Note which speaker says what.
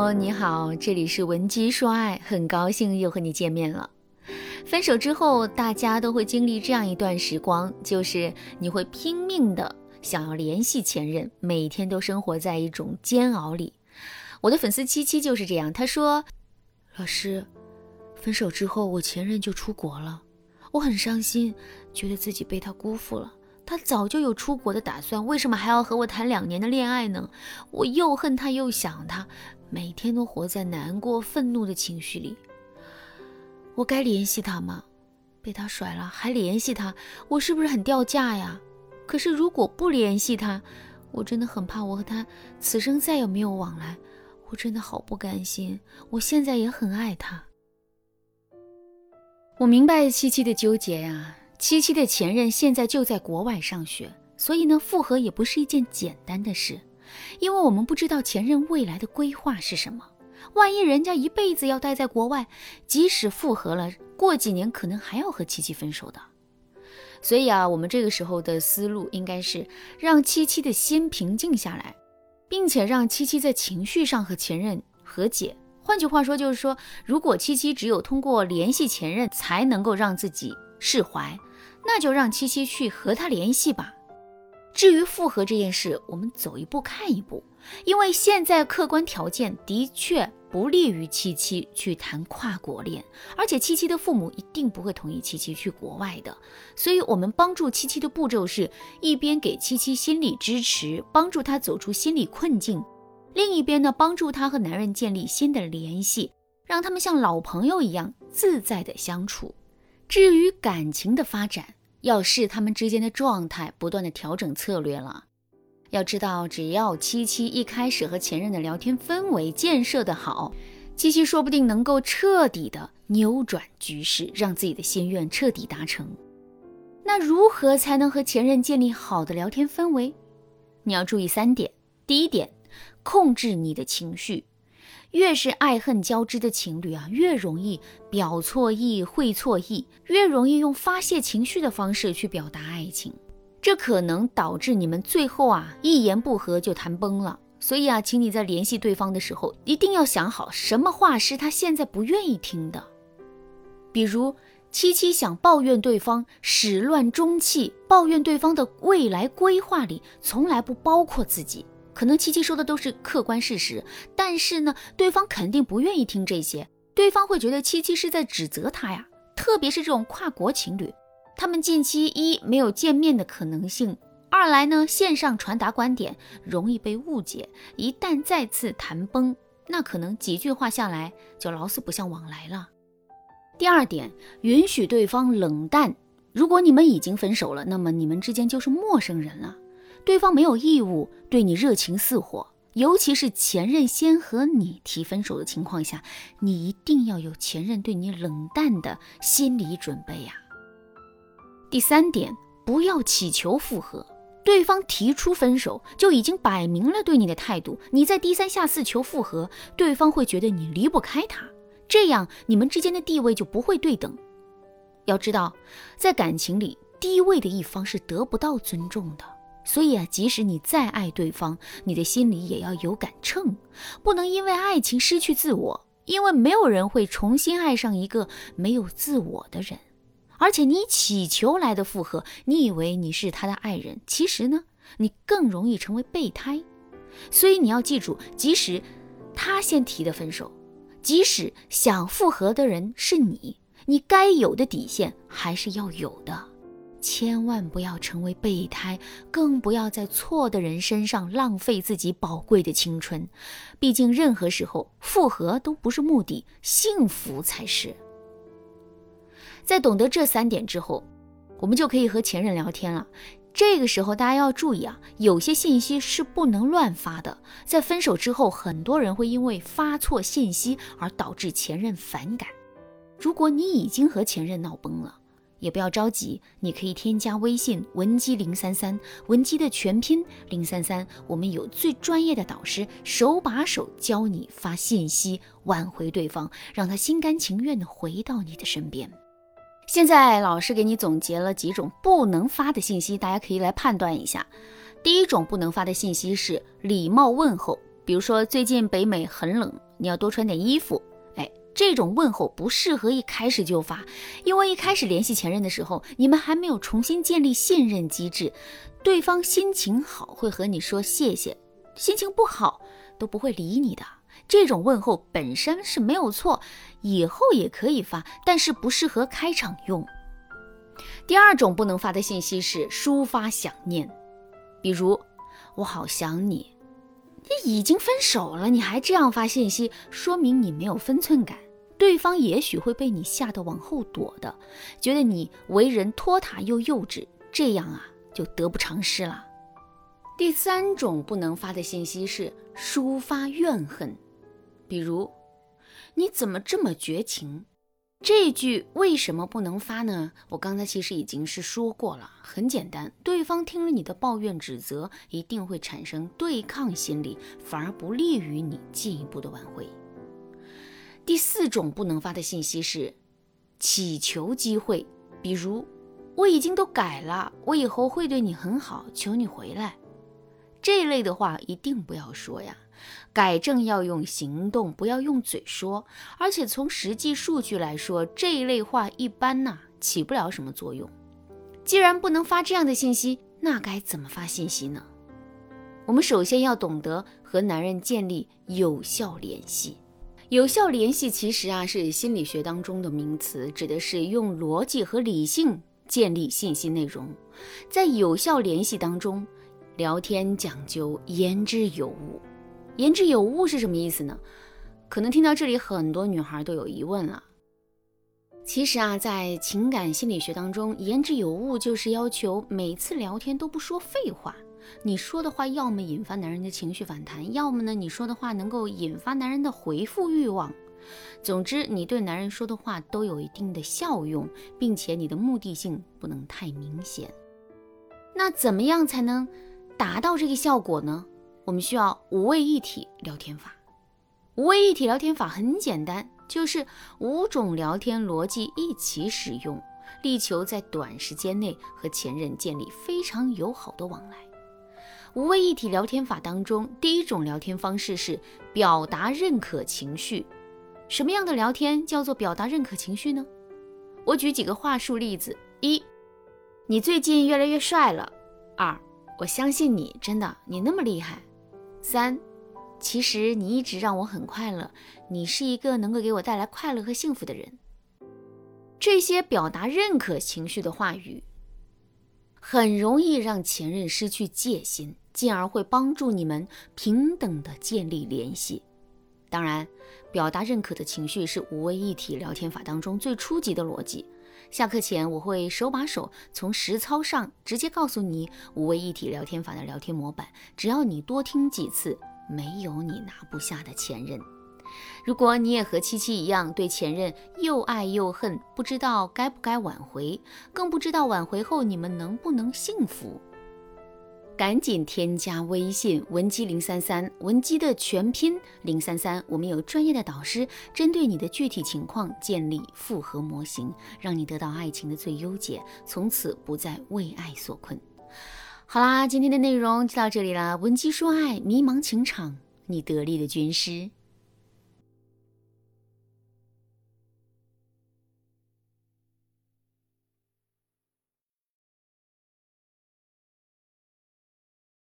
Speaker 1: 友你好，这里是文姬说爱，很高兴又和你见面了。分手之后，大家都会经历这样一段时光，就是你会拼命的想要联系前任，每天都生活在一种煎熬里。我的粉丝七七就是这样，他说：“老师，分手之后我前任就出国了，我很伤心，觉得自己被他辜负了。”他早就有出国的打算，为什么还要和我谈两年的恋爱呢？我又恨他又想他，每天都活在难过、愤怒的情绪里。我该联系他吗？被他甩了还联系他，我是不是很掉价呀？可是如果不联系他，我真的很怕我和他此生再也没有往来。我真的好不甘心。我现在也很爱他。我明白七七的纠结呀。七七的前任现在就在国外上学，所以呢，复合也不是一件简单的事，因为我们不知道前任未来的规划是什么。万一人家一辈子要待在国外，即使复合了，过几年可能还要和七七分手的。所以啊，我们这个时候的思路应该是让七七的心平静下来，并且让七七在情绪上和前任和解。换句话说，就是说，如果七七只有通过联系前任才能够让自己释怀。那就让七七去和他联系吧。至于复合这件事，我们走一步看一步，因为现在客观条件的确不利于七七去谈跨国恋，而且七七的父母一定不会同意七七去国外的。所以，我们帮助七七的步骤是一边给七七心理支持，帮助她走出心理困境；另一边呢，帮助她和男人建立新的联系，让他们像老朋友一样自在的相处。至于感情的发展，要视他们之间的状态，不断的调整策略了。要知道，只要七七一开始和前任的聊天氛围建设的好，七七说不定能够彻底的扭转局势，让自己的心愿彻底达成。那如何才能和前任建立好的聊天氛围？你要注意三点。第一点，控制你的情绪。越是爱恨交织的情侣啊，越容易表错意、会错意，越容易用发泄情绪的方式去表达爱情，这可能导致你们最后啊一言不合就谈崩了。所以啊，请你在联系对方的时候，一定要想好什么话是他现在不愿意听的。比如七七想抱怨对方始乱终弃，抱怨对方的未来规划里从来不包括自己。可能七七说的都是客观事实，但是呢，对方肯定不愿意听这些，对方会觉得七七是在指责他呀。特别是这种跨国情侣，他们近期一没有见面的可能性，二来呢，线上传达观点容易被误解，一旦再次谈崩，那可能几句话下来就老死不相往来了。第二点，允许对方冷淡。如果你们已经分手了，那么你们之间就是陌生人了。对方没有义务对你热情似火，尤其是前任先和你提分手的情况下，你一定要有前任对你冷淡的心理准备呀。第三点，不要祈求复合，对方提出分手就已经摆明了对你的态度，你再低三下四求复合，对方会觉得你离不开他，这样你们之间的地位就不会对等。要知道，在感情里，低位的一方是得不到尊重的。所以啊，即使你再爱对方，你的心里也要有杆秤，不能因为爱情失去自我。因为没有人会重新爱上一个没有自我的人。而且你乞求来的复合，你以为你是他的爱人，其实呢，你更容易成为备胎。所以你要记住，即使他先提的分手，即使想复合的人是你，你该有的底线还是要有的。千万不要成为备胎，更不要在错的人身上浪费自己宝贵的青春。毕竟，任何时候复合都不是目的，幸福才是。在懂得这三点之后，我们就可以和前任聊天了。这个时候，大家要注意啊，有些信息是不能乱发的。在分手之后，很多人会因为发错信息而导致前任反感。如果你已经和前任闹崩了，也不要着急，你可以添加微信文姬零三三，文姬的全拼零三三，我们有最专业的导师，手把手教你发信息挽回对方，让他心甘情愿的回到你的身边。现在老师给你总结了几种不能发的信息，大家可以来判断一下。第一种不能发的信息是礼貌问候，比如说最近北美很冷，你要多穿点衣服。这种问候不适合一开始就发，因为一开始联系前任的时候，你们还没有重新建立信任机制，对方心情好会和你说谢谢，心情不好都不会理你的。这种问候本身是没有错，以后也可以发，但是不适合开场用。第二种不能发的信息是抒发想念，比如我好想你，你已经分手了，你还这样发信息，说明你没有分寸感，对方也许会被你吓得往后躲的，觉得你为人拖沓又幼稚，这样啊就得不偿失了。第三种不能发的信息是抒发怨恨。比如，你怎么这么绝情？这句为什么不能发呢？我刚才其实已经是说过了，很简单，对方听了你的抱怨指责，一定会产生对抗心理，反而不利于你进一步的挽回。第四种不能发的信息是祈求机会，比如我已经都改了，我以后会对你很好，求你回来。这一类的话一定不要说呀。改正要用行动，不要用嘴说。而且从实际数据来说，这一类话一般呐起不了什么作用。既然不能发这样的信息，那该怎么发信息呢？我们首先要懂得和男人建立有效联系。有效联系其实啊是心理学当中的名词，指的是用逻辑和理性建立信息内容。在有效联系当中，聊天讲究言之有物。言之有物是什么意思呢？可能听到这里，很多女孩都有疑问了。其实啊，在情感心理学当中，言之有物就是要求每次聊天都不说废话。你说的话要么引发男人的情绪反弹，要么呢，你说的话能够引发男人的回复欲望。总之，你对男人说的话都有一定的效用，并且你的目的性不能太明显。那怎么样才能达到这个效果呢？我们需要五位一体聊天法。五位一体聊天法很简单，就是五种聊天逻辑一起使用，力求在短时间内和前任建立非常友好的往来。五位一体聊天法当中，第一种聊天方式是表达认可情绪。什么样的聊天叫做表达认可情绪呢？我举几个话术例子：一，你最近越来越帅了；二，我相信你，真的，你那么厉害。三，其实你一直让我很快乐，你是一个能够给我带来快乐和幸福的人。这些表达认可情绪的话语，很容易让前任失去戒心，进而会帮助你们平等的建立联系。当然，表达认可的情绪是五位一体聊天法当中最初级的逻辑。下课前我会手把手从实操上直接告诉你五位一体聊天法的聊天模板，只要你多听几次，没有你拿不下的前任。如果你也和七七一样对前任又爱又恨，不知道该不该挽回，更不知道挽回后你们能不能幸福。赶紧添加微信文姬零三三，文姬的全拼零三三，我们有专业的导师针对你的具体情况建立复合模型，让你得到爱情的最优解，从此不再为爱所困。好啦，今天的内容就到这里了。文姬说爱，迷茫情场，你得力的军师。